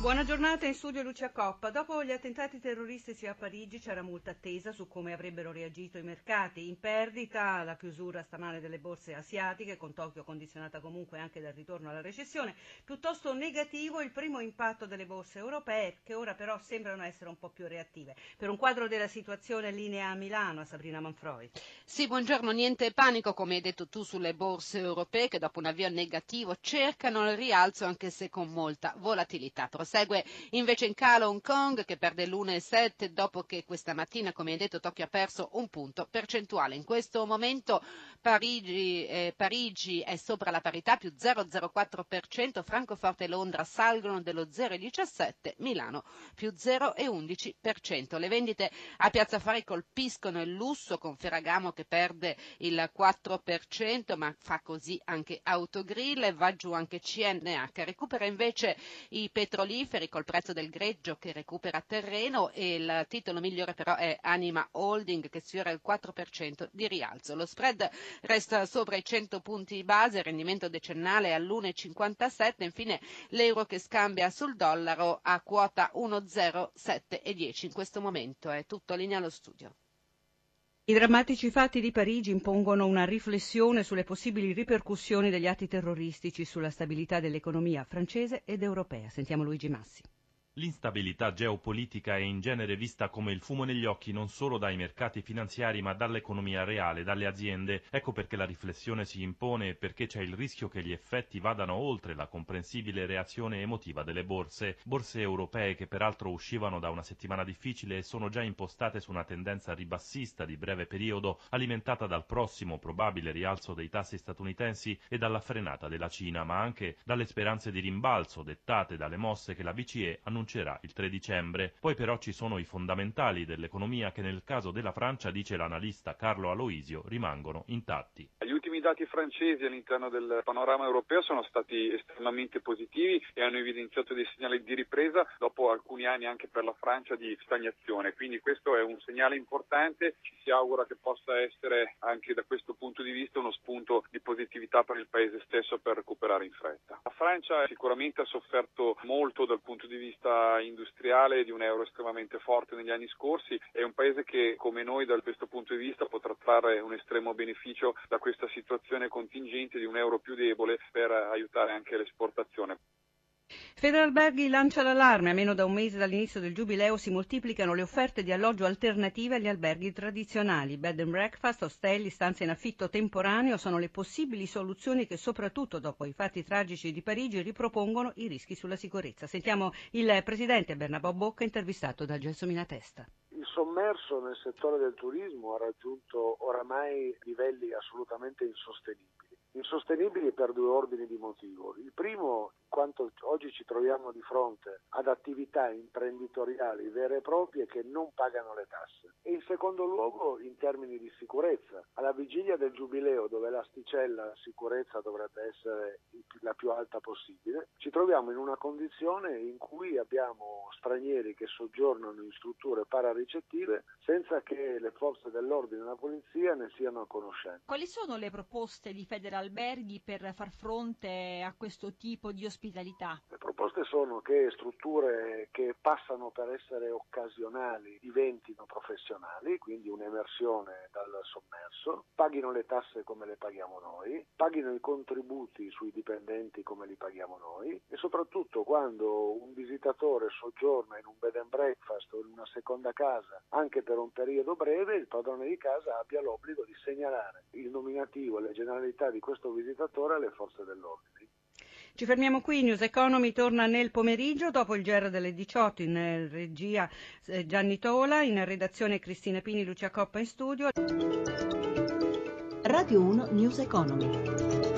Buona giornata in studio Lucia Coppa. Dopo gli attentati terroristici a Parigi c'era molta attesa su come avrebbero reagito i mercati. In perdita la chiusura stamane delle borse asiatiche, con Tokyo condizionata comunque anche dal ritorno alla recessione. Piuttosto negativo il primo impatto delle borse europee, che ora però sembrano essere un po' più reattive. Per un quadro della situazione linea a Milano, a Sabrina Manfroi. Sì, buongiorno. Niente panico, come hai detto tu, sulle borse europee che dopo un avvio negativo cercano il rialzo anche se con molta volatilità. Prosegue invece in calo Hong Kong che perde l'1,7 dopo che questa mattina, come hai detto, Tokyo ha perso un punto percentuale. In questo momento Parigi, eh, Parigi è sopra la parità più 0,04%, Francoforte e Londra salgono dello 0,17%, Milano più 0,11%. Le vendite a Piazza Affari colpiscono il lusso con Ferragamo che perde il 4%, ma fa così anche Autogrill e va giù anche CNH. Recupera invece i petroliferi petroliferi col prezzo del greggio che recupera terreno e il titolo migliore però è Anima Holding che sfiora il 4% di rialzo. Lo spread resta sopra i 100 punti base, il rendimento decennale all'1,57, infine l'euro che scambia sul dollaro a quota 1,0710. In questo momento è tutto linea allo studio. I drammatici fatti di Parigi impongono una riflessione sulle possibili ripercussioni degli atti terroristici sulla stabilità dell'economia francese ed europea. Sentiamo Luigi Massi. L'instabilità geopolitica è in genere vista come il fumo negli occhi non solo dai mercati finanziari ma dall'economia reale, dalle aziende. Ecco perché la riflessione si impone e perché c'è il rischio che gli effetti vadano oltre la comprensibile reazione emotiva delle borse. Borse europee che peraltro uscivano da una settimana difficile e sono già impostate su una tendenza ribassista di breve periodo alimentata dal prossimo probabile rialzo dei tassi statunitensi e dalla frenata della Cina, ma anche dalle speranze di rimbalzo dettate dalle mosse che la BCE annuncerà annuncerà il 3 dicembre. Poi però ci sono i fondamentali dell'economia che nel caso della Francia, dice l'analista Carlo Aloisio, rimangono intatti. Gli ultimi dati francesi all'interno del panorama europeo sono stati estremamente positivi e hanno evidenziato dei segnali di ripresa dopo alcuni anni anche per la Francia di stagnazione. Quindi questo è un segnale importante, ci si augura che possa essere anche da questo punto di vista uno spunto di positività per il paese stesso per recuperare in fretta. La Francia sicuramente ha sofferto molto dal punto di vista industriale di un euro estremamente forte negli anni scorsi, è un paese che come noi da questo punto di vista potrà trarre un estremo beneficio da questa situazione contingente di un euro più debole per aiutare anche l'esportazione. Federalberghi lancia l'allarme. A meno da un mese dall'inizio del giubileo si moltiplicano le offerte di alloggio alternative agli alberghi tradizionali. Bed and breakfast, ostelli, stanze in affitto temporaneo sono le possibili soluzioni che soprattutto dopo i fatti tragici di Parigi ripropongono i rischi sulla sicurezza. Sentiamo il presidente Bernabò Bocca intervistato da Gelsomina Testa. Il sommerso nel settore del turismo ha raggiunto oramai livelli assolutamente insostenibili. Insostenibili per due ordini di motivo. Il primo, quanto oggi ci troviamo di fronte ad attività imprenditoriali vere e proprie che non pagano le tasse. E in secondo luogo in termini di sicurezza. Alla vigilia del giubileo dove l'asticella sicurezza dovrebbe essere la più alta possibile, ci troviamo in una condizione in cui abbiamo stranieri che soggiornano in strutture pararicettive senza che le forze dell'ordine e la polizia ne siano a conoscenza. Quali sono le proposte di Federalberghi per far fronte a questo tipo di ospitalità? Le proposte sono che strutture che passano per essere occasionali diventino professionali, quindi un'emersione dal sommerso, paghino le tasse come le paghiamo noi, paghino i contributi sui dipendenti come li paghiamo noi e soprattutto quando un visitatore soggiorna in un bed and breakfast o in una seconda casa anche per un periodo breve, il padrone di casa abbia l'obbligo di segnalare il nominativo e le generalità di questo visitatore alle forze dell'ordine. Ci fermiamo qui, News Economy torna nel pomeriggio dopo il GR delle 18 in regia eh, Gianni Tola, in redazione Cristina Pini, Lucia Coppa in studio. Radio 1 News Economy.